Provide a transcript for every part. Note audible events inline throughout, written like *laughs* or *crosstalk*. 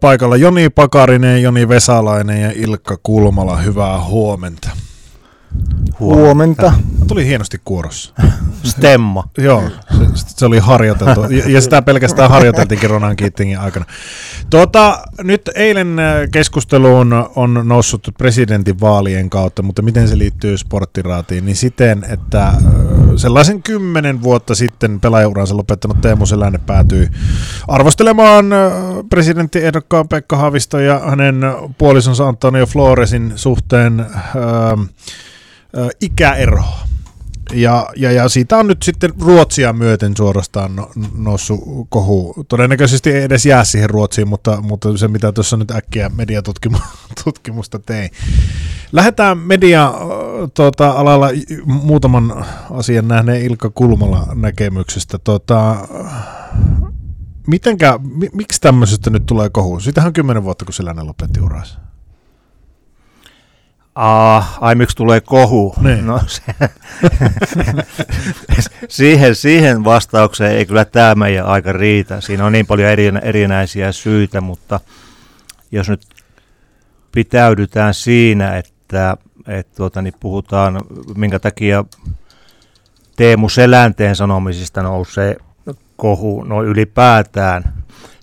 Paikalla Joni Pakarinen, Joni Vesalainen ja Ilkka Kulmala. Hyvää huomenta. Huomenta. Tuli hienosti kuorossa. *laughs* Stemma. Joo, se, se oli harjoiteltu. Ja, ja sitä pelkästään harjoiteltiinkin Ronan Keatingin aikana. Tuota, nyt eilen äh, keskusteluun on noussut presidentin vaalien kautta, mutta miten se liittyy sporttiraatiin, niin siten, että äh, sellaisen kymmenen vuotta sitten pelaajauransa lopettanut Teemu Selänne päätyi arvostelemaan äh, presidenttiehdokkaan Pekka Haavisto ja hänen puolisonsa Antonio Floresin suhteen äh, ikäeroa. Ja, ja, ja siitä on nyt sitten Ruotsia myöten suorastaan no, noussut kohu. Todennäköisesti ei edes jää siihen Ruotsiin, mutta, mutta se mitä tuossa nyt äkkiä mediatutkimusta *laughs* tein. Lähdetään media-alalla tuota, muutaman asian nähneen Ilkka Kulmala näkemyksestä. Tuota, mitenkä, miksi tämmöisestä nyt tulee kohu? Siitähän on kymmenen vuotta, kun Selänen lopetti uransa. Ah, ai miksi tulee kohu? Niin. No, se, siihen, siihen vastaukseen ei kyllä tämä meidän aika riitä. Siinä on niin paljon eri, erinäisiä syitä, mutta jos nyt pitäydytään siinä, että, että tuota, niin puhutaan, minkä takia Teemu Selänteen sanomisista nousee kohu no ylipäätään,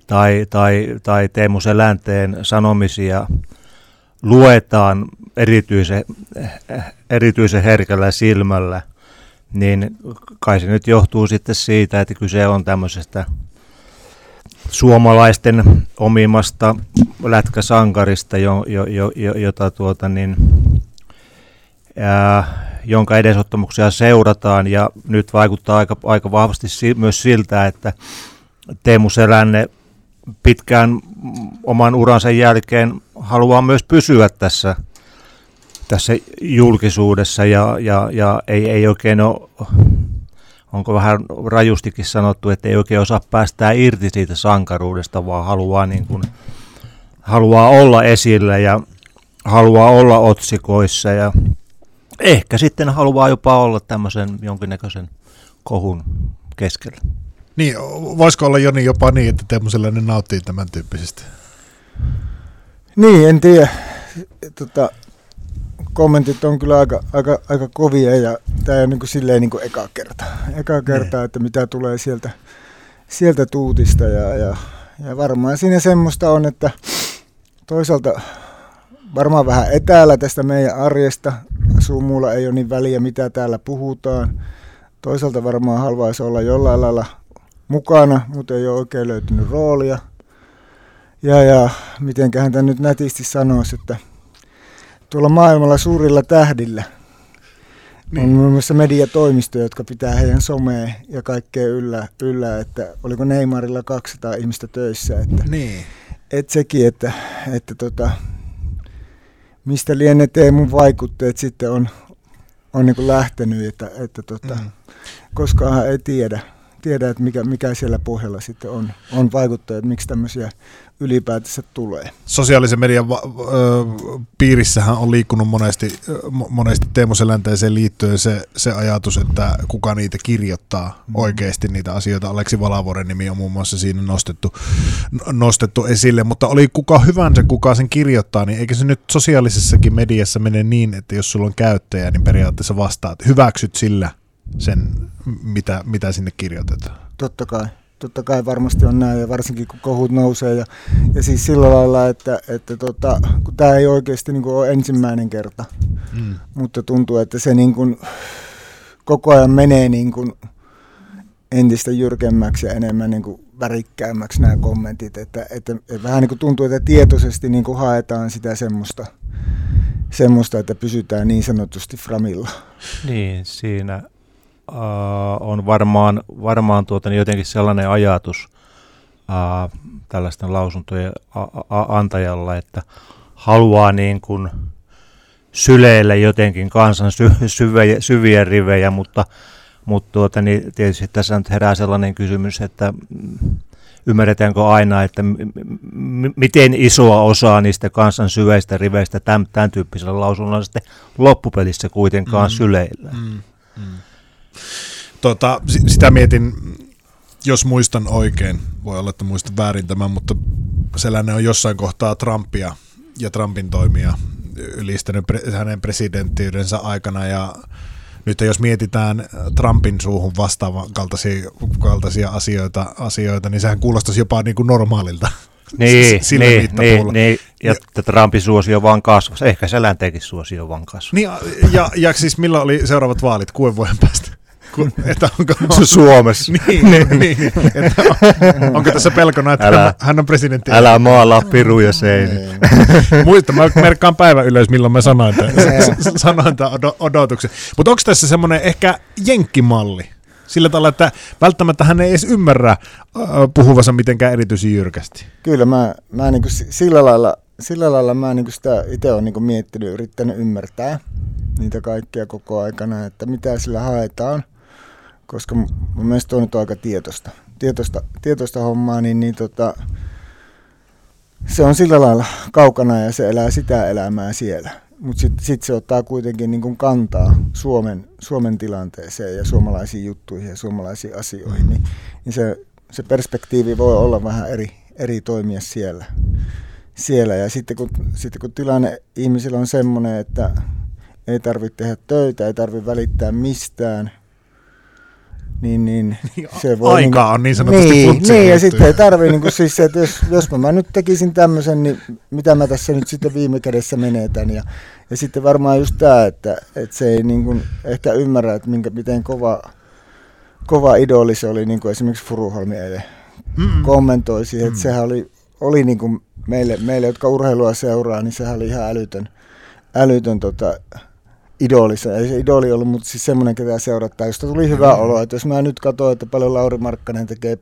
tai, tai, tai Teemu Selänteen sanomisia luetaan erityisen, erityisen herkällä silmällä, niin kai se nyt johtuu sitten siitä, että kyse on tämmöisestä suomalaisten omimasta lätkäsankarista, jo, jo, jo, jota tuota niin, ää, jonka edesottamuksia seurataan. Ja nyt vaikuttaa aika, aika vahvasti si- myös siltä, että Teemu Selänne pitkään oman uransa jälkeen haluaa myös pysyä tässä tässä julkisuudessa ja, ja, ja ei, ei oikein ole, onko vähän rajustikin sanottu, että ei oikein osaa päästää irti siitä sankaruudesta, vaan haluaa, niin kuin, haluaa olla esillä ja haluaa olla otsikoissa ja ehkä sitten haluaa jopa olla tämmöisen jonkinnäköisen kohun keskellä. Niin, voisiko olla Joni jopa niin, että Teemu Sellainen nauttii tämän tyyppisestä? Niin, en tiedä. Tota, kommentit on kyllä aika, aika, aika kovia ja tämä on niin kuin silleen niin kuin eka kerta. Eka niin. kerta, ne. että mitä tulee sieltä, sieltä tuutista ja, ja, ja varmaan siinä semmoista on, että toisaalta varmaan vähän etäällä tästä meidän arjesta. Suumulla ei ole niin väliä, mitä täällä puhutaan. Toisaalta varmaan haluaisi olla jollain lailla mukana, mutta ei ole oikein löytynyt roolia. Ja, ja mitenköhän tämä nyt nätisti sanoisi, että tuolla maailmalla suurilla tähdillä niin. on muun muassa mediatoimistoja, jotka pitää heidän somea ja kaikkea yllä, yllä että oliko Neymarilla 200 ihmistä töissä. Että, niin. et sekin, että, että tota, mistä lienee Teemun vaikutteet sitten on, on niin lähtenyt, että, että tota, mm. koskaan ei tiedä tiedä, että mikä, mikä siellä pohjalla sitten on, on vaikuttajat, miksi tämmöisiä ylipäätänsä tulee. Sosiaalisen median va- ö, piirissähän on liikkunut monesti, monesti Teemu Selänteeseen liittyen se, se ajatus, että kuka niitä kirjoittaa mm. oikeasti niitä asioita. Aleksi Valavuoren nimi on muun muassa siinä nostettu, nostettu esille, mutta oli kuka hyvänsä, kuka sen kirjoittaa, niin eikö se nyt sosiaalisessakin mediassa mene niin, että jos sulla on käyttäjä, niin periaatteessa vastaat, hyväksyt sillä sen, mitä, mitä sinne kirjoitetaan. Totta kai. Totta kai varmasti on näin, ja varsinkin kun kohut nousee. Ja, ja siis sillä lailla, että, että tota, kun tämä ei oikeasti niin kuin ole ensimmäinen kerta, mm. mutta tuntuu, että se niin kuin, koko ajan menee niin kuin entistä jyrkemmäksi ja enemmän niin kuin värikkäämmäksi nämä kommentit. Että, että, että vähän niin kuin tuntuu, että tietoisesti niin kuin haetaan sitä semmoista, semmoista, että pysytään niin sanotusti framilla. Niin, siinä äh, on varmaan, varmaan tuota, niin jotenkin sellainen ajatus äh, tällaisten lausuntojen a- a- antajalla, että haluaa niin kuin syleille jotenkin kansan sy- syviä, syviä rivejä, mutta, mutta tuota, niin tietysti tässä nyt herää sellainen kysymys, että ymmärretäänkö aina, että m- m- miten isoa osaa niistä kansan syveistä riveistä tämän, tämän tyyppisellä lausunnolla sitten loppupelissä kuitenkaan mm. syleillä. Mm. Mm. Tota, sitä mietin, jos muistan oikein, voi olla, että muistan väärin tämän, mutta Selänne on jossain kohtaa Trumpia ja Trumpin toimia ylistänyt hänen presidenttiydensä aikana ja nyt jos mietitään Trumpin suuhun vastaavan kaltaisia, kaltaisia asioita, asioita, niin sehän kuulostaisi jopa niin kuin normaalilta. *laughs* Niin, Sillä niin, niin, niin, ja, ja Trumpin suosio vaan kasvaa. Ehkä Selänteekin suosio vaan kasvaa. Niin, ja, ja siis milloin oli seuraavat vaalit? Kuuden vuoden päästä? Kun, *laughs* että onko, Suomessa. *laughs* niin, *laughs* niin, niin, että on, onko tässä pelkona, että älä, hän on presidentti? Älä maalaa piruja seini. Muista, mä merkkaan päivän ylös, milloin mä sanoin tämän, sanoin tämän odotuksen. Mutta onko tässä semmoinen ehkä jenkkimalli? Sillä tavalla, että välttämättä hän ei edes ymmärrä puhuvansa mitenkään erityisen jyrkästi. Kyllä, mä, mä niin kuin sillä lailla, sillä lailla mä niin kuin sitä itse olen niin kuin miettinyt, yrittänyt ymmärtää niitä kaikkia koko aikana, että mitä sillä haetaan koska mun mielestä on nyt aika tietoista, tietoista, tietoista hommaa, niin, niin tota, se on sillä lailla kaukana ja se elää sitä elämää siellä. Mutta sitten sit se ottaa kuitenkin niin kuin kantaa Suomen, Suomen tilanteeseen ja suomalaisiin juttuihin ja suomalaisiin asioihin, niin, niin se, se perspektiivi voi olla vähän eri, eri toimia siellä. siellä. Ja sitten kun, sitten kun tilanne ihmisillä on semmoinen, että ei tarvitse tehdä töitä, ei tarvitse välittää mistään – niin, niin, niin se voi Aikaa niin, on niin sanotusti niin, niin ja sitten ei tarvii, niin kuin siis että jos, jos mä, mä nyt tekisin tämmöisen, niin mitä mä tässä nyt sitten viime kädessä menetän. Ja, ja sitten varmaan just tämä, että, että se ei niin kuin ehkä ymmärrä, että minkä, miten kova, kova idoli se oli, niin kuin esimerkiksi Furuholmi eilen mm kommentoi siihen, että mm. sehän oli, oli niin kuin meille, meille, jotka urheilua seuraa, niin sehän oli ihan älytön, älytön tota, idolissa. Ei se idoli ollut, mutta siis semmoinen, ketä seurattaa, josta tuli hyvä mm. olo. Että jos mä nyt katsoin, että paljon Lauri Markkanen tekee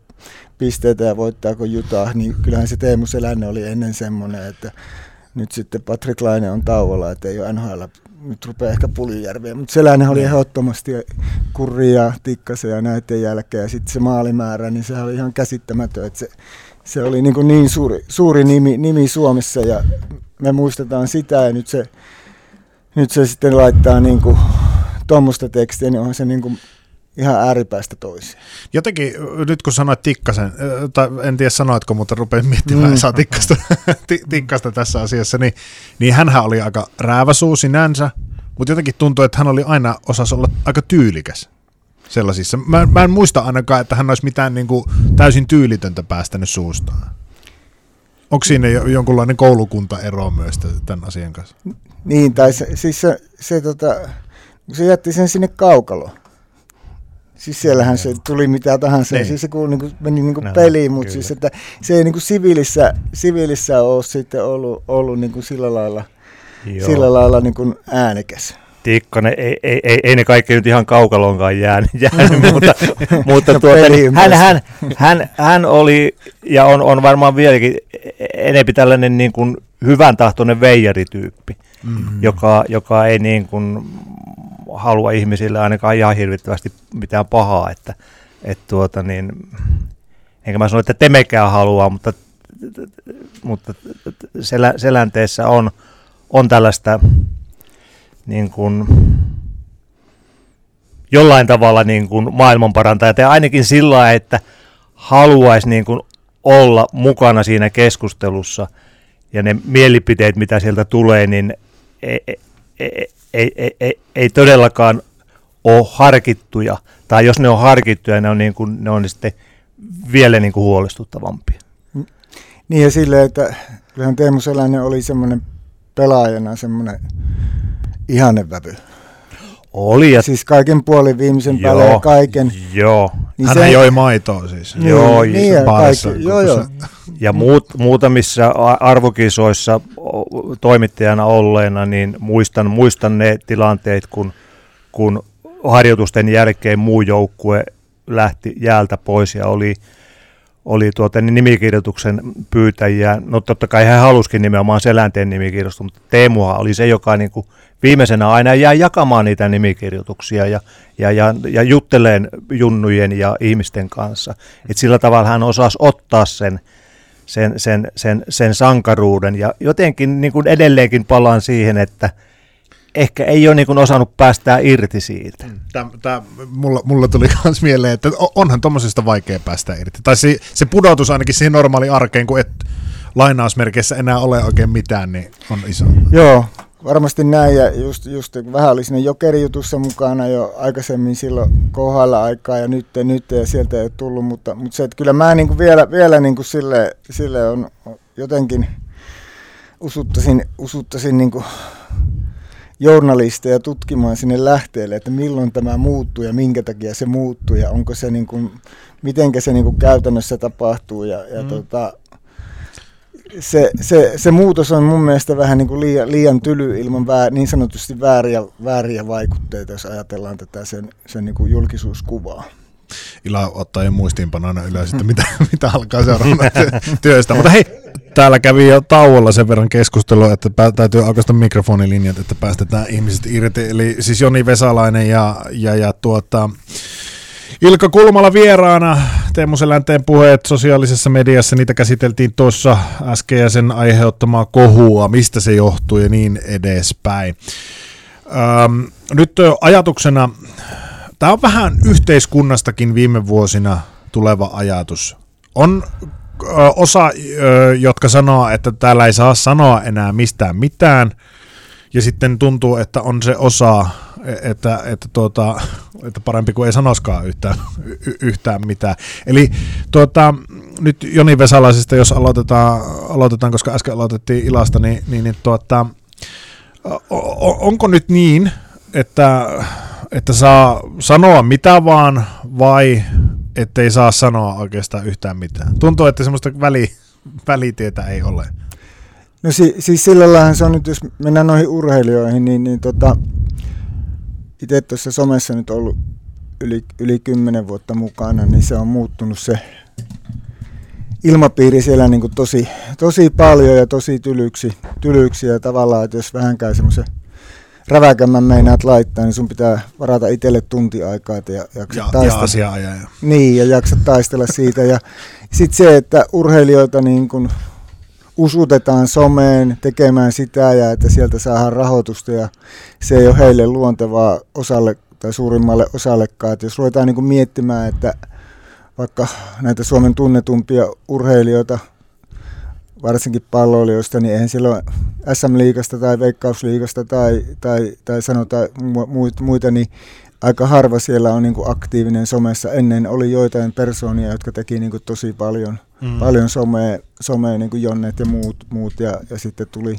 pisteitä ja voittaako Jutah, niin kyllähän se Teemu Selänne oli ennen semmoinen, että nyt sitten Patrick Laine on tauolla, että ei ole NHL nyt rupeaa ehkä Pulijärviä, mutta Selänne oli ehdottomasti kurria ja tikkasen ja näiden jälkeen ja sitten se maalimäärä, niin se oli ihan käsittämätön, että se, se oli niin, kuin niin suuri, suuri nimi, nimi Suomessa ja me muistetaan sitä ja nyt se nyt se sitten laittaa niin kuin tuommoista tekstiä, niin onhan se niin kuin ihan ääripäästä toisiin. Jotenkin, nyt kun sanoit tikkasen, tai en tiedä sanoitko, mutta rupean miettimään, mm. saa tikkasta, *laughs* tikkasta tässä asiassa, niin, niin hänhän oli aika rääväsuu sinänsä, mutta jotenkin tuntuu, että hän oli aina osas olla aika tyylikäs sellaisissa. Mä, mä en muista ainakaan, että hän olisi mitään niin kuin, täysin tyylitöntä päästänyt suustaan. Onko siinä jonkunlainen koulukuntaero myös tämän asian kanssa? Niin, tai se, siis se, se, tota, se jätti sen sinne kaukaloon. Siis siellähän se tuli mitä tahansa, niin. siis se kuului, niin kuin, meni niin kuin no, peliin, mutta siis että se ei niin kuin siviilissä, siviilissä ole sitten ollut, ollut niin kuin sillä lailla, sillä lailla niin kuin äänekäs. Tikkanen, ei, ei, ei, ei ne kaikki nyt ihan kaukalonkaan jäänyt, *laughs* jäänyt mutta, mutta tuota, niin, hän, hän, hän, hän, oli ja on, on varmaan vieläkin enempi tällainen niin kuin hyvän tahtoinen veijarityyppi, mm-hmm. joka, joka ei niin kuin halua ihmisille ainakaan ihan hirvittävästi mitään pahaa, että, että tuota niin, enkä mä sano, että temekään haluaa, mutta, mutta selä, selänteessä on, on tällaista niin kuin, jollain tavalla niin kuin maailmanparantaja, tai ainakin sillä että haluaisi niin kuin olla mukana siinä keskustelussa, ja ne mielipiteet, mitä sieltä tulee, niin ei, ei, ei, ei, ei, ei todellakaan ole harkittuja, tai jos ne on harkittuja, ne on, niin kuin, ne on sitten vielä niin kuin huolestuttavampia. Niin ja silleen, että kyllähän Teemu Selänen oli semmoinen pelaajana semmoinen ihannevävy. Oli. Ja... Siis kaiken puolin viimeisen päälle ja kaiken. Joo. Niin Hän se... joi maitoa siis. Niin, joo, niin, ja, kaikki, joo, joo. ja muut, muutamissa arvokisoissa toimittajana olleena, niin muistan, muistan ne tilanteet, kun, kun harjoitusten jälkeen muu joukkue lähti jäältä pois ja oli oli tuota, niin nimikirjoituksen pyytäjiä. No totta kai hän halusikin nimenomaan Selänteen nimikirjoitusta, mutta Teemuha oli se, joka niin kuin viimeisenä aina jää jakamaan niitä nimikirjoituksia ja, ja, ja, ja jutteleen junnujen ja ihmisten kanssa. Et sillä tavalla hän osasi ottaa sen, sen, sen, sen, sen sankaruuden ja jotenkin niin kuin edelleenkin palaan siihen, että – ehkä ei ole niin osannut päästää irti siitä. Mm. Tämä, tämä, mulla, mulla tuli *laughs* myös mieleen, että onhan tuommoisesta vaikea päästä irti. Tai se, se pudotus ainakin siihen normaali arkeen, kun et lainausmerkeissä enää ole oikein mitään, niin on iso. Joo, varmasti näin. Ja just, just vähän oli sinne jokerijutussa mukana jo aikaisemmin silloin kohdalla aikaa ja nyt, ja nyt ja sieltä ei ole tullut. Mutta, mutta se, että kyllä mä niin kuin vielä, vielä niin kuin sille, sille on jotenkin usuttasin, usuttasin niin kuin journalisteja tutkimaan sinne lähteelle, että milloin tämä muuttuu ja minkä takia se muuttuu ja onko se niin kuin, mitenkä se niin kuin käytännössä tapahtuu ja, ja mm. tota, se, se, se muutos on mun mielestä vähän niin kuin liian, liian tyly ilman vää, niin sanotusti vääriä, vääriä vaikutteita, jos ajatellaan tätä sen, sen niin kuin julkisuuskuvaa. Ila ottaa jo muistiinpanona ylös, että *laughs* mitä, mitä alkaa seuraavana *laughs* työstä. Mutta hei, täällä kävi jo tauolla sen verran keskustelua, että täytyy aukaista mikrofonilinjat, että päästetään ihmiset irti. Eli siis Joni Vesalainen ja, ja, ja tuota, Ilkka Kulmala vieraana, Teemu Selänteen puheet sosiaalisessa mediassa, niitä käsiteltiin tuossa äsken ja sen aiheuttamaa kohua, mistä se johtuu ja niin edespäin. Öm, nyt ajatuksena, tämä on vähän yhteiskunnastakin viime vuosina tuleva ajatus. On osa, jotka sanoo, että täällä ei saa sanoa enää mistään mitään, ja sitten tuntuu, että on se osa, että, että, tuota, että parempi kuin ei sanoskaan yhtään, y- yhtään mitään. Eli tuota, nyt Joni Vesalaisesta, jos aloitetaan, aloitetaan koska äsken aloitettiin Ilasta, niin, niin, niin tuota, onko nyt niin, että, että saa sanoa mitä vaan vai ettei saa sanoa oikeastaan yhtään mitään? Tuntuu, että semmoista väli, välitietä ei ole. No si, siis sillä lailla se on nyt, jos mennään noihin urheilijoihin, niin, niin tota, itse tuossa somessa nyt ollut yli, yli 10 vuotta mukana, niin se on muuttunut se ilmapiiri siellä niin kuin tosi, tosi paljon ja tosi tylyksi, tylyksi ja tavallaan, että jos vähänkään semmoisen räväkämmän meinaat laittaa, niin sun pitää varata itselle tunti aikaa, että jaksa ja, taistella. Ja ja. Niin, ja jaksa taistella siitä. Ja sitten se, että urheilijoita niin kun usutetaan someen tekemään sitä ja että sieltä saadaan rahoitusta ja se ei ole heille luontevaa osalle tai suurimmalle osallekaan. Että jos ruvetaan niin miettimään, että vaikka näitä Suomen tunnetumpia urheilijoita, varsinkin palloilijoista, niin eihän silloin SM-liigasta tai Veikkausliigasta tai, tai, tai sanotaan muita, niin aika harva siellä on niin kuin aktiivinen somessa. Ennen oli joitain persoonia, jotka teki niin kuin tosi paljon, mm. paljon somea, somea niin kuin Jonnet ja muut, muut ja, ja sitten tuli,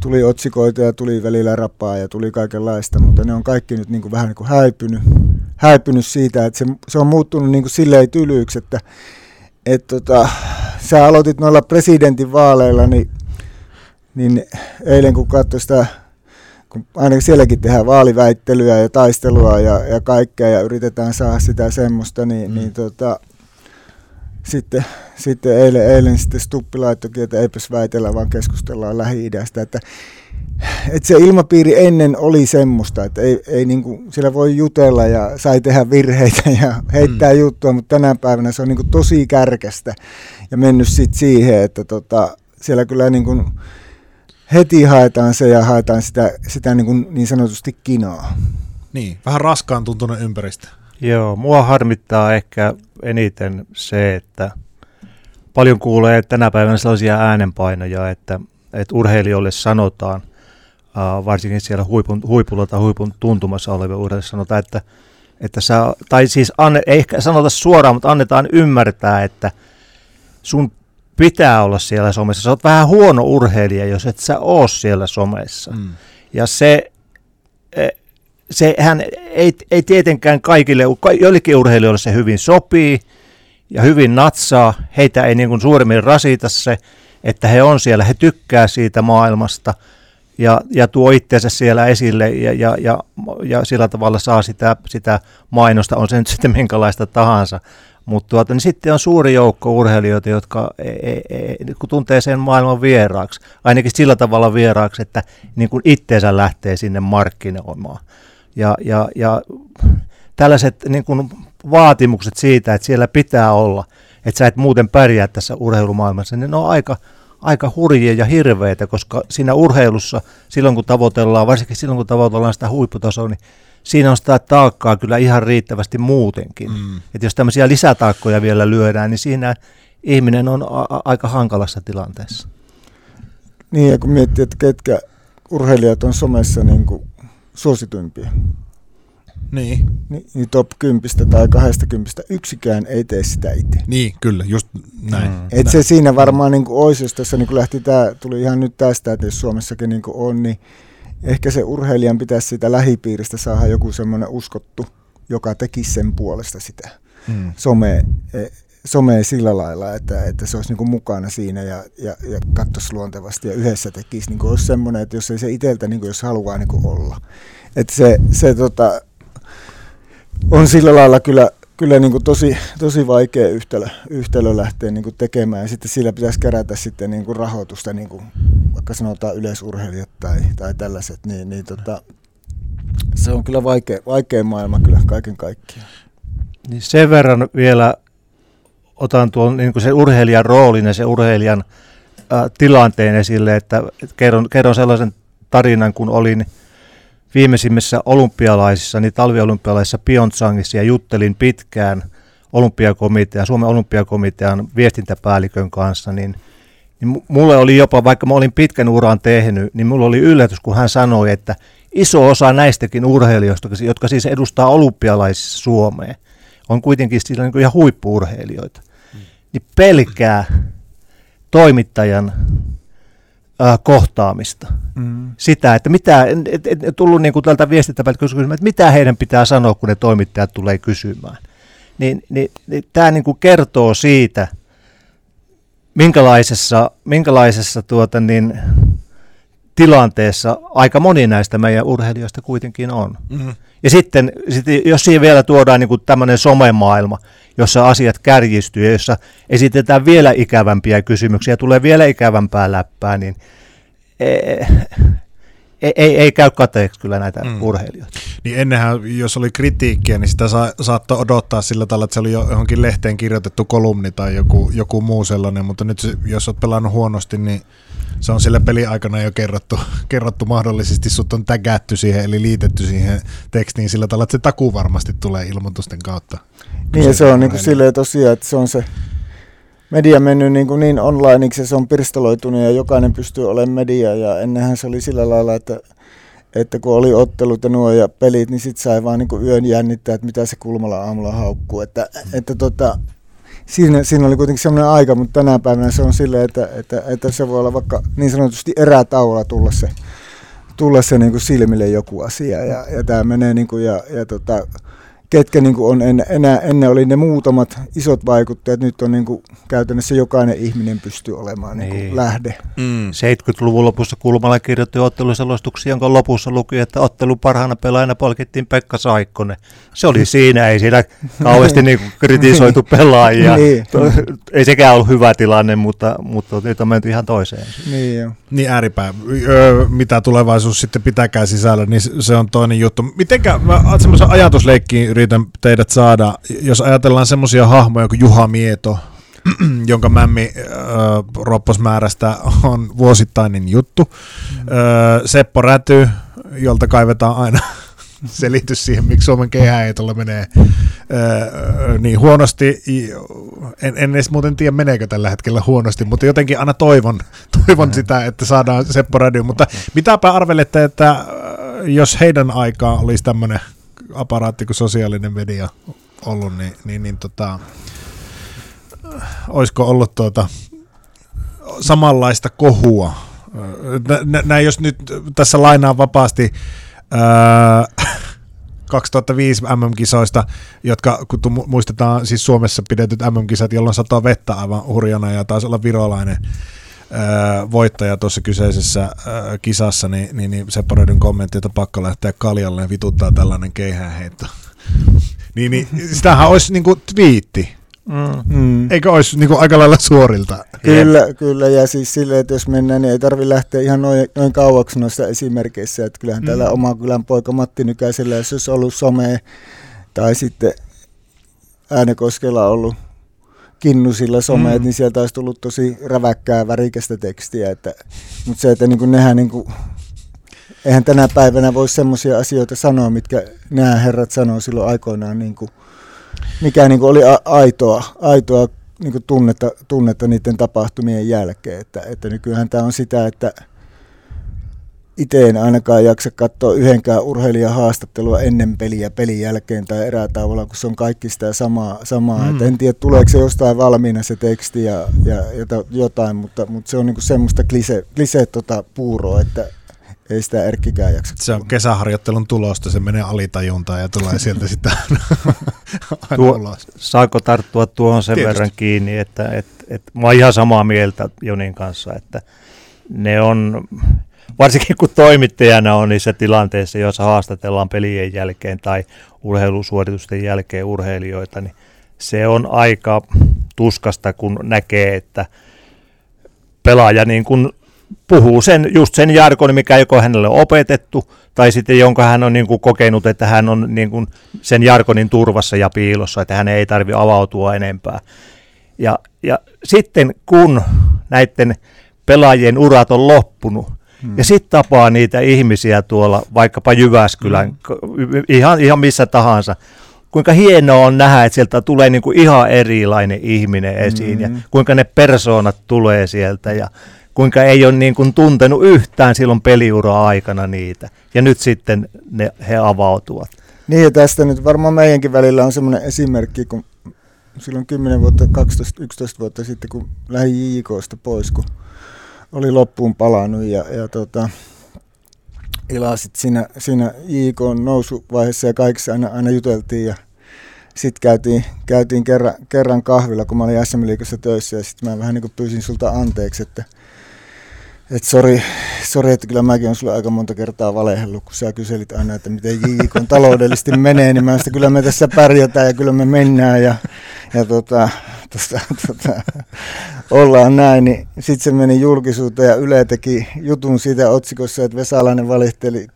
tuli otsikoita ja tuli välillä rapaa ja tuli kaikenlaista, mutta ne on kaikki nyt niin kuin vähän niin kuin häipynyt, häipynyt siitä, että se, se on muuttunut niin kuin silleen tylyyksi, että et tota, sä aloitit noilla presidentin vaaleilla, niin, niin eilen kun katsoin sitä kun ainakin sielläkin tehdään vaaliväittelyä ja taistelua ja, ja kaikkea ja yritetään saada sitä semmoista, niin, mm. niin tota, sitten, sitten eilen, eilen sitten Stuppi laittokin, että eipäs väitellä, vaan keskustellaan Lähi-idästä, että, että se ilmapiiri ennen oli semmoista, että ei, ei niin kuin, siellä voi jutella ja sai tehdä virheitä ja heittää mm. juttua, mutta tänä päivänä se on niin kuin tosi kärkästä ja mennyt sitten siihen, että tota, siellä kyllä niin kuin, heti haetaan se ja haetaan sitä, sitä niin, kuin niin sanotusti kinaa. Niin, vähän raskaan tuntunut ympäristö. Joo, mua harmittaa ehkä eniten se, että paljon kuulee tänä päivänä sellaisia äänenpainoja, että, että urheilijoille sanotaan, varsinkin siellä huipun, huipulla tai huipun tuntumassa olevia urheilijoille sanotaan, että, että sä, tai siis anne, ei ehkä sanota suoraan, mutta annetaan ymmärtää, että sun pitää olla siellä somessa. Sä oot vähän huono urheilija, jos et sä oo siellä somessa. Mm. Ja se, e, se hän ei, ei tietenkään kaikille, joillekin urheilijoille se hyvin sopii ja hyvin natsaa. Heitä ei niin kuin suuremmin rasita se, että he on siellä, he tykkää siitä maailmasta ja, ja tuo itseensä siellä esille ja, ja, ja, ja sillä tavalla saa sitä, sitä mainosta, on se nyt sitten minkälaista tahansa. Mutta tuota, niin sitten on suuri joukko urheilijoita, jotka e, e, e, kun tuntee sen maailman vieraaksi, ainakin sillä tavalla vieraaksi, että niin kuin itteensä lähtee sinne markkinoimaan. Ja, ja, ja tällaiset niin kuin vaatimukset siitä, että siellä pitää olla, että sä et muuten pärjää tässä urheilumaailmassa, niin ne on aika, aika hurjia ja hirveitä, koska siinä urheilussa, silloin kun tavoitellaan, varsinkin silloin kun tavoitellaan sitä huipputasoa, niin siinä on sitä taakkaa kyllä ihan riittävästi muutenkin. Mm. Että jos tämmöisiä lisätaakkoja vielä lyödään, niin siinä ihminen on a- aika hankalassa tilanteessa. Niin, ja kun miettii, että ketkä urheilijat on somessa niin kuin suosituimpia, Niin. niin, niin top 10 tai 20 yksikään ei tee sitä itse. Niin, kyllä, just näin. Mm. Et se siinä varmaan niin kuin olisi, jos tässä niin kuin lähti tää, tuli ihan nyt tästä, että jos Suomessakin niin kuin on, niin ehkä se urheilijan pitäisi sitä lähipiiristä saada joku semmoinen uskottu, joka tekisi sen puolesta sitä Mm. somea, e, somea sillä lailla, että, että se olisi niin kuin mukana siinä ja, ja, ja katsoisi luontevasti ja yhdessä tekisi. Niin kuin olisi semmoinen, että jos ei se itseltä, niin kuin jos haluaa niin kuin olla. Että se, se tota, on sillä lailla kyllä, kyllä niin kuin tosi, tosi vaikea yhtälö, yhtälö lähteä niin kuin tekemään. Ja sitten sillä pitäisi kerätä sitten niin kuin rahoitusta, niin kuin vaikka sanotaan yleisurheilijat tai, tai tällaiset, niin, niin tota, se on kyllä vaikea, vaikea maailma kyllä kaiken kaikkiaan. Niin sen verran vielä otan tuon niin kuin sen urheilijan roolin ja sen urheilijan ä, tilanteen esille, että, kerron, kerron sellaisen tarinan, kun olin viimeisimmissä olympialaisissa, niin talviolympialaisissa Pyeongchangissa ja juttelin pitkään olympiakomitean, Suomen olympiakomitean viestintäpäällikön kanssa, niin, niin mu- mulle oli jopa, vaikka mä olin pitkän uran tehnyt, niin mulla oli yllätys, kun hän sanoi, että iso osa näistäkin urheilijoista, jotka siis edustaa olympialaisissa Suomeen, on kuitenkin sillä niin kuin ihan huippuurheilijoita, niin pelkää toimittajan äh, kohtaamista. Mm. Sitä, että mitä, et, et, et tullut niin kuin tältä viestintäpäältä kysymään, että mitä heidän pitää sanoa, kun ne toimittajat tulee kysymään. Niin, niin, niin tämä niin kuin kertoo siitä, minkälaisessa, minkälaisessa tuota niin, tilanteessa aika moni näistä meidän urheilijoista kuitenkin on. Mm. Ja sitten, sitten jos siihen vielä tuodaan niin tämmöinen somemaailma, jossa asiat kärjistyy ja jossa esitetään vielä ikävämpiä kysymyksiä, tulee vielä ikävämpää läppää, niin ei, ei, ei, ei käy kateeksi kyllä näitä Mm. urheilijoita. Niin ennenhän, jos oli kritiikkiä, niin sitä sa- saattoi odottaa sillä tavalla, että se oli jo johonkin lehteen kirjoitettu kolumni tai joku, joku muu sellainen, mutta nyt jos olet pelannut huonosti, niin se on sillä peliaikana jo kerrottu, kerrottu mahdollisesti, sut on tägätty siihen, eli liitetty siihen tekstiin sillä tavalla, että se takuu varmasti tulee ilmoitusten kautta. Niin ja se on niin kuin silleen tosiaan, että se on se media mennyt niin, kuin niin onlineiksi ja se on pirstaloitunut ja jokainen pystyy olemaan media ja ennenhän se oli sillä lailla, että, että kun oli ottelut ja nuo ja pelit, niin sit sai vaan niin yön jännittää, että mitä se kulmalla aamulla haukkuu. Että, että tota, siinä, siinä oli kuitenkin semmoinen aika, mutta tänä päivänä se on silleen, että, että, että se voi olla vaikka niin sanotusti erätauolla tulla se, tulla se niin kuin silmille joku asia. Ja, ja tämä menee niin kuin ja, ja tota, ketkä niin kuin on en, enää, ennen oli ne muutamat isot vaikuttajat, nyt on niin kuin käytännössä jokainen ihminen pystyy olemaan niin. Niin Niin. lähde. Mm. 70-luvun lopussa Kulmala kirjoitti otteluselostuksia, jonka lopussa luki, että ottelun parhaana pelaajana palkittiin Pekka Saikkonen. Se oli siinä, ei siinä kauheasti *laughs* niin kuin kritisoitu pelaajia. Niin. *laughs* Ei sekään ollut hyvä tilanne, mutta, mutta nyt on menty ihan toiseen. Niin joo. Niin ääripää. Öö, mitä tulevaisuus sitten pitääkään sisällä, niin se- se on toinen juttu. Mitenkä, mä semmoisen ajatusleikkiin yritän teidät saada, jos ajatellaan semmoisia hahmoja kuin Juha Mieto, *clears throat* jonka mämmi öö, ropposmäärästä on vuosittainen juttu. Öö, Seppo Räty, jolta kaivetaan aina *laughs* selitys siihen, miksi Suomen kehäheitolla menee öö, niin huonosti. En, en edes muuten tiedä, meneekö tällä hetkellä huonosti, mutta jotenkin aina toivon, *laughs* toivon sitä, että saadaan Seppo Rädy. Mutta mitäpä arvelette, että jos heidän aikaa olisi tämmöinen aparaatti kuin sosiaalinen media ollut, niin, niin, niin tota, olisiko ollut tuota, samanlaista kohua? Nä- nä- Näin jos nyt tässä lainaan vapaasti ää, 2005 MM-kisoista, jotka kun muistetaan siis Suomessa pidetyt MM-kisat, jolloin satoi vettä aivan hurjana ja taisi olla virolainen voittaja tuossa kyseisessä ää, kisassa, niin, niin, niin Seppo Rödyn kommentti, että pakko lähteä kaljalle ja vituttaa tällainen keihäänheitto. *laughs* niin, niin, sitähän olisi niin kuin twiitti, Mm. Mm. eikö olisi niin kuin aika lailla suorilta? Kyllä, kyllä, ja siis silleen, että jos mennään, niin ei tarvi lähteä ihan noin, noin kauaksi noista esimerkkeissä, että kyllähän mm. täällä oma kylän poika Matti Nykäisellä, jos olisi ollut some tai sitten Äänekoskella ollut kinnusilla someet, Mm. niin sieltä olisi tullut tosi räväkkää, värikästä tekstiä, että, mutta se, että niin kuin nehän niin kuin, eihän tänä päivänä voi semmoisia asioita sanoa, mitkä nämä herrat sanoo silloin aikoinaan, niin kuin, mikä niin kuin oli a- aitoa, aitoa niin kuin tunnetta, tunnetta niiden tapahtumien jälkeen. Että, että nykyään tämä on sitä, että itse en ainakaan jaksa katsoa yhdenkään urheilijan haastattelua ennen peliä, pelin jälkeen tai erätauolla, kun se on kaikki sitä samaa. samaa. Mm. Et en tiedä, tuleeko se jostain valmiina se teksti ja, ja jotain, mutta, mutta se on niinku semmoista klise, klise tota puuroa, että ei sitä Erkkikään jaksa. Se on kesäharjoittelun tulosta, se menee alitajuntaan ja tulee *laughs* sieltä sitten Tuo, ulos. Saako tarttua tuohon sen Tietysti. verran kiinni, että et, et, mä oon ihan samaa mieltä Jonin kanssa, että ne on, varsinkin kun toimittajana on niissä tilanteissa, joissa haastatellaan pelien jälkeen tai urheilusuoritusten jälkeen urheilijoita, niin se on aika tuskasta, kun näkee, että pelaaja niin kuin puhuu sen, just sen jargon, mikä joko hänelle on opetettu, tai sitten jonka hän on niin kuin kokenut, että hän on niin kuin sen jargonin turvassa ja piilossa, että hän ei tarvitse avautua enempää. Ja, ja sitten kun näiden pelaajien urat on loppunut, hmm. ja sitten tapaa niitä ihmisiä tuolla vaikkapa Jyväskylän, hmm. ihan, ihan missä tahansa, kuinka hienoa on nähdä, että sieltä tulee niin kuin ihan erilainen ihminen esiin, hmm. ja kuinka ne persoonat tulee sieltä, ja kuinka ei ole niin kuin tuntenut yhtään silloin peliura aikana niitä. Ja nyt sitten ne, he avautuvat. Niin ja tästä nyt varmaan meidänkin välillä on semmoinen esimerkki, kun silloin 10 vuotta, 12-11 vuotta sitten, kun lähdin JKsta pois, kun oli loppuun palannut ja, ja tota, ilasit siinä, siinä JK nousuvaiheessa ja kaikissa aina, aina juteltiin ja sitten käytiin, käytiin kerran, kerran kahvilla, kun mä olin SM Liikassa töissä ja sitten mä vähän niin kuin pyysin sulta anteeksi, että – että sori, sori, että kyllä mäkin olen sulle aika monta kertaa valehellut, kun sä kyselit aina, että miten on taloudellisesti *laughs* menee, niin mä sitä kyllä me tässä pärjätään ja kyllä me mennään ja, ja tota, tosta, tota, ollaan näin. Niin sitten se meni julkisuuteen ja Yle teki jutun siitä otsikossa, että Vesalainen valitteli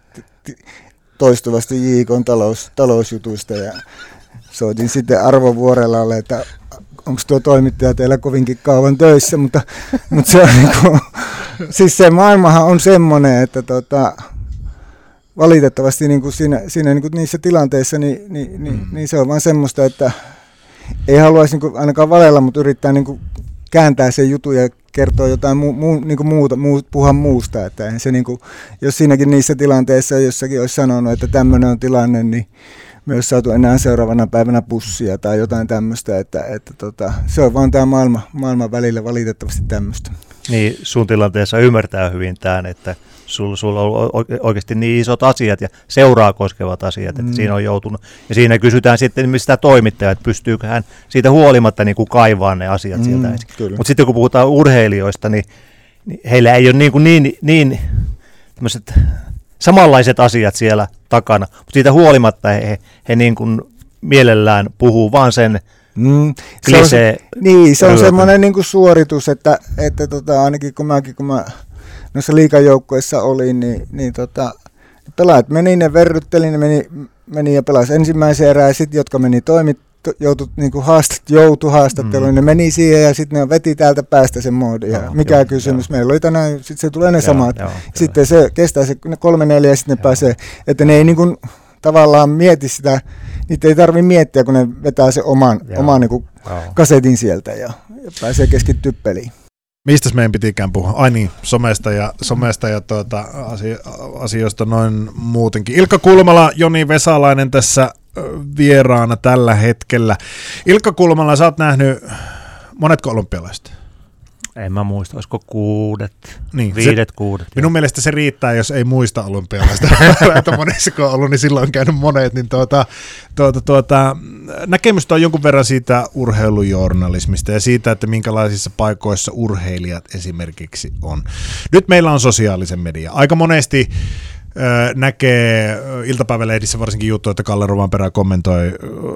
toistuvasti JIK talous, talousjutuista ja soitin sitten Arvo Vuorelalle, että onko tuo toimittaja teillä kovinkin kauan töissä, mutta, mutta se on niin kuin, siis se maailmahan on semmoinen, että tota, valitettavasti niin kuin siinä, siinä niin kuin niissä tilanteissa niin, niin, niin, mm. niin se on vaan semmoista, että ei haluaisi niin kuin ainakaan valella, mutta yrittää niin kuin kääntää sen jutun ja kertoa jotain mu, mu, niin kuin muuta, muu, puhua muusta. Että se niin kuin, jos siinäkin niissä tilanteissa jossakin olisi sanonut, että tämmöinen on tilanne, niin myös saatu enää seuraavana päivänä pussia tai jotain tämmöistä, että, että tota, se on vaan tämä maailma, maailman välillä valitettavasti tämmöistä. Niin, sun tilanteessa ymmärtää hyvin tämän, että sulla, sulla on oikeasti niin isot asiat ja seuraa koskevat asiat, että mm. siinä on joutunut. Ja siinä kysytään sitten mistä toimittaja, että pystyykö hän siitä huolimatta niin kuin kaivaa ne asiat mm, sieltä ensin. Mutta sitten kun puhutaan urheilijoista, niin, niin heillä ei ole niin, kuin niin, niin samanlaiset asiat siellä takana, mutta siitä huolimatta he, he, he niin kuin mielellään puhuu vaan sen Mm, se on, niin, se on semmoinen niin kuin suoritus, että, että tota, ainakin kun mäkin, kun mä noissa liikajoukkoissa olin, niin, niin tota, pelaajat meni, ne verrytteli, ne meni, meni ja pelasi ensimmäisen erään, ja sitten jotka meni toimit, joutu, niin kuin haastat, joutu haastatteluun, mm. ne meni siihen ja sitten ne veti täältä päästä sen moodin. Ja mikä joo, kysymys, joo. meillä oli tänään, sitten se tulee ne joo, samat. Joo, sitten kyllä. se kestää se kolme neljä ja sitten ne joo. pääsee, että ne ei niin kuin, tavallaan mieti sitä, niitä ei tarvitse miettiä, kun ne vetää se oman, oman niin kuin kasetin sieltä ja, ja pääsee keskittyä peliin. Mistä meidän pitikään puhua? Ai niin, somesta ja, somesta ja tuota, asio- asioista noin muutenkin. Ilkka Kulmala, Joni Vesalainen tässä vieraana tällä hetkellä. Ilkka Kulmala, sä oot nähnyt monetko olympialaiset? En mä muista, olisiko kuudet, niin, viidet, se, kuudet. Minun jo. mielestä se riittää, jos ei muista olympialaista, *laughs* että monessa kun on ollut, niin silloin on käynyt monet, niin tuota, tuota, tuota, näkemystä on jonkun verran siitä urheilujournalismista ja siitä, että minkälaisissa paikoissa urheilijat esimerkiksi on. Nyt meillä on sosiaalisen media. Aika monesti näkee iltapäivälehdissä varsinkin juttu, että Kalle Rovanperä kommentoi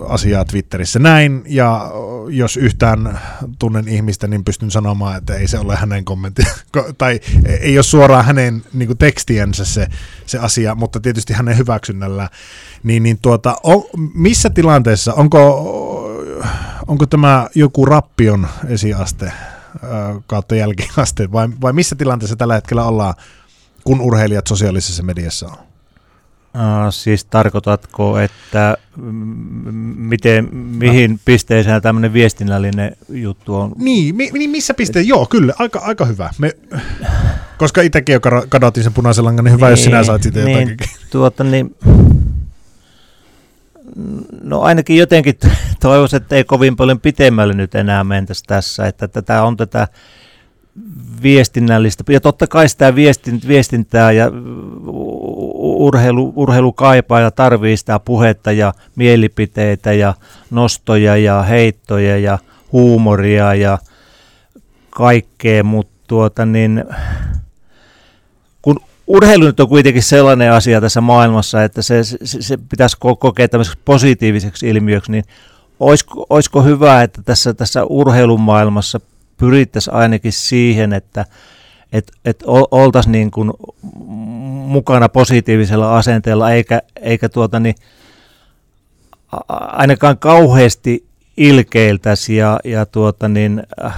asiaa Twitterissä näin, ja jos yhtään tunnen ihmistä, niin pystyn sanomaan, että ei se ole hänen kommentti, *laughs* tai ei ole suoraan hänen niin tekstiensä se, se asia, mutta tietysti hänen hyväksynnällä, niin, niin tuota, on, missä tilanteessa, onko, onko tämä joku rappion esiaste kautta jälkiaste, vai, vai missä tilanteessa tällä hetkellä ollaan kun urheilijat sosiaalisessa mediassa on? Uh, siis tarkoitatko, että miten, mihin no. pisteeseen tämmöinen viestinnällinen juttu on? Niin, mi, niin missä pisteessä? Joo, kyllä, aika, aika hyvä. Me, koska itsekin jo kadotin sen punaisen langan, niin hyvä, niin, jos sinä saat siitä niin, jotakin. Tuota, niin, no ainakin jotenkin toivoisin, että ei kovin paljon pitemmälle nyt enää mentäisi tässä, että tätä on tätä viestinnällistä, ja totta kai sitä viestintää ja urheilu, urheilu kaipaa ja tarvii sitä puhetta ja mielipiteitä ja nostoja ja heittoja ja huumoria ja kaikkea, mutta tuota niin, kun urheilu nyt on kuitenkin sellainen asia tässä maailmassa, että se, se, se pitäisi kokea tämmöiseksi positiiviseksi ilmiöksi, niin olisiko, olisiko hyvä, että tässä, tässä urheilumaailmassa pyrittäisiin ainakin siihen, että et, et oltaisiin niin kuin mukana positiivisella asenteella, eikä, eikä tuota niin, ainakaan kauheasti ilkeiltäisi ja, ja tuota niin, äh,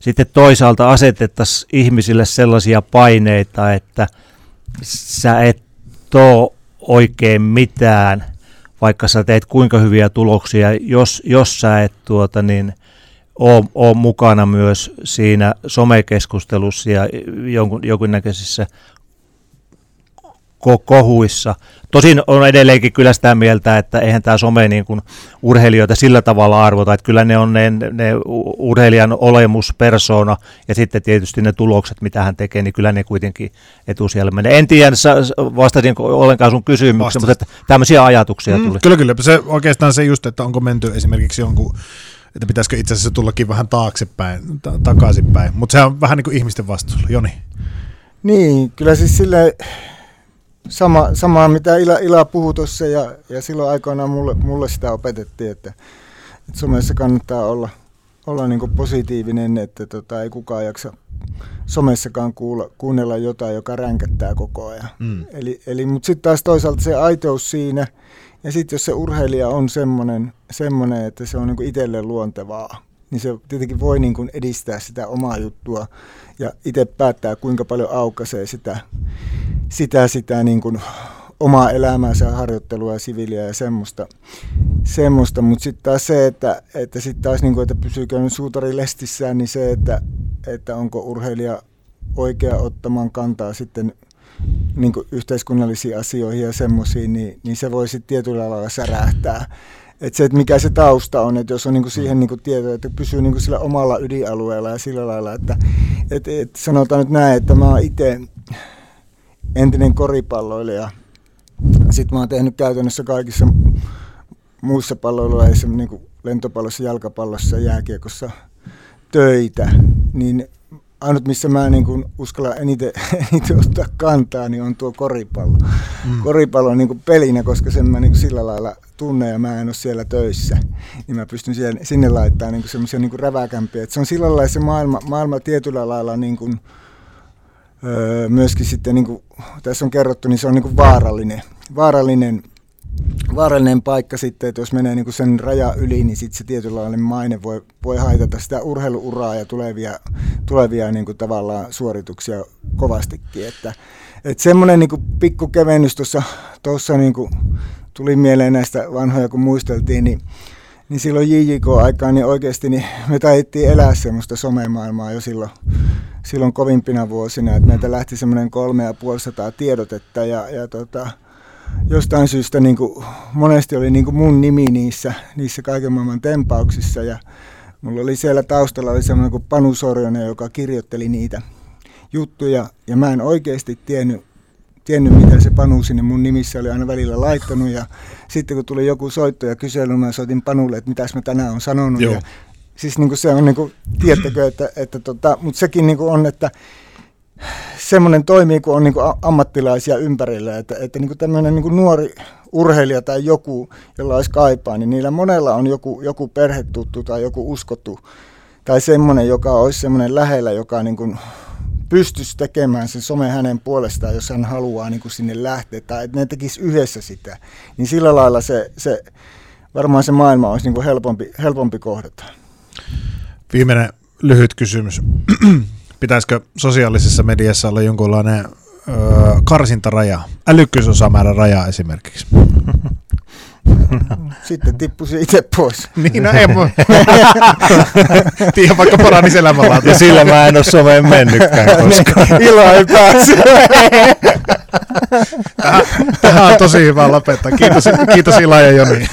sitten toisaalta asetettaisiin ihmisille sellaisia paineita, että sä et too oikein mitään, vaikka sä teet kuinka hyviä tuloksia, jos, jos sä et tuota niin, ole, ole mukana myös siinä somekeskustelussa ja jonkun, jonkunnäköisissä kohuissa. Tosin on edelleenkin kyllä sitä mieltä, että eihän tämä some niin kuin urheilijoita sillä tavalla arvota, että kyllä ne on ne, ne urheilijan olemus, persona ja sitten tietysti ne tulokset, mitä hän tekee, niin kyllä ne kuitenkin etusijalle menee. En tiedä, vastasin ollenkaan sun kysymykseen, mutta että tämmöisiä ajatuksia mm, tuli. Kyllä, kyllä. Se oikeastaan se just, että onko menty esimerkiksi jonkun että pitäisikö itse asiassa tullakin vähän taaksepäin, ta- takaisinpäin. Mutta se on vähän niin kuin ihmisten vastuulla. Joni. Niin, kyllä siis sille sama, samaa, mitä Ila, Ila puhui tuossa ja, ja silloin aikoinaan mulle, mulle sitä opetettiin, että, että somessa kannattaa olla, olla niin kuin positiivinen, että tota, ei kukaan jaksa somessakaan kuulla, kuunnella jotain, joka ränkättää koko ajan. Mm. Eli, eli, mutta sitten taas toisaalta se aitous siinä, ja sitten jos se urheilija on semmoinen, semmoinen että se on niin itselle luontevaa, niin se tietenkin voi niin kuin edistää sitä omaa juttua ja itse päättää, kuinka paljon aukaisee sitä, sitä, sitä niin kuin omaa elämäänsä, harjoittelua ja siviiliä ja semmoista. semmoista. Mutta sitten taas se, että, että sitten taas niin kuin, että pysyykö nyt suutari lestissään, niin se, että, että onko urheilija oikea ottamaan kantaa sitten niin yhteiskunnallisiin asioihin ja semmoisiin, niin, niin se voi sitten tietyllä lailla särähtää. Että se, että mikä se tausta on, että jos on niinku siihen niinku tieto, että pysyy niinku sillä omalla ydinalueella ja sillä lailla, että et, et sanotaan nyt näin, että mä oon itse entinen koripalloilija. Sitten mä oon tehnyt käytännössä kaikissa muissa palloiluissa, niin kuin lentopallossa, jalkapallossa ja jääkiekossa töitä, niin ainut, missä mä niin kuin uskallan eniten, *laughs* eniten ottaa kantaa, niin on tuo koripallo. Mm. Koripallo on niin kuin pelinä, koska sen mä niin kuin sillä lailla tunnen ja mä en ole siellä töissä. Niin mä pystyn siellä, sinne laittamaan niin semmoisia niin räväkämpiä. Et se on sillä lailla se maailma, maailma tietyllä lailla niin kuin, öö, myöskin sitten, niin kuin tässä on kerrottu, niin se on niin kuin vaarallinen, vaarallinen vaarallinen paikka sitten, että jos menee niin sen raja yli, niin sitten se tietynlainen maine voi, voi haitata sitä urheiluuraa ja tulevia, tulevia niin kuin tavallaan suorituksia kovastikin. Että, että semmoinen niin pikku kevennys tuossa niin tuli mieleen näistä vanhoja, kun muisteltiin, niin, niin silloin JJK-aikaan niin oikeasti niin me taidettiin elää semmoista somemaailmaa jo silloin, silloin kovimpina vuosina, että meitä lähti semmoinen kolme ja puolisataa tiedotetta ja, ja tota, jostain syystä niin kuin, monesti oli niin kuin mun nimi niissä, niissä kaiken maailman tempauksissa ja mulla oli siellä taustalla oli semmoinen kuin Panu Sorjonen, joka kirjoitteli niitä juttuja ja mä en oikeasti tiennyt, tiennyt mitä se Panu sinne mun nimissä oli aina välillä laittanut ja sitten kun tuli joku soitto ja kysely, mä soitin Panulle, että mitäs mä tänään on sanonut Joo. ja siis niin kuin se on, niin kuin, tiettäkö, että, että tota, mutta sekin niin kuin on, että semmoinen toimii, kun on niin kuin ammattilaisia ympärillä, että, että niin kuin tämmöinen niin kuin nuori urheilija tai joku, jolla olisi kaipaa, niin niillä monella on joku, joku perhetuttu tai joku uskottu tai semmoinen, joka olisi semmoinen lähellä, joka niin kuin pystyisi tekemään sen some hänen puolestaan, jos hän haluaa niin kuin sinne lähteä, tai että ne tekisi yhdessä sitä, niin sillä lailla se, se varmaan se maailma olisi niin kuin helpompi, helpompi kohdata. Viimeinen lyhyt kysymys. *clears throat* pitäisikö sosiaalisessa mediassa olla jonkunlainen öö, karsintaraja, älykkyysosamäärän raja esimerkiksi? *laughs* Sitten tippui se itse pois. *laughs* niin, no en voi. *laughs* Tiedä, vaikka paranisi elämänlaatu. Ja sillä mä en ole someen mennytkään koskaan. Ilo ei pääse. Tähän, tähän on tosi hyvä lopettaa. Kiitos, kiitos Ila ja Joni.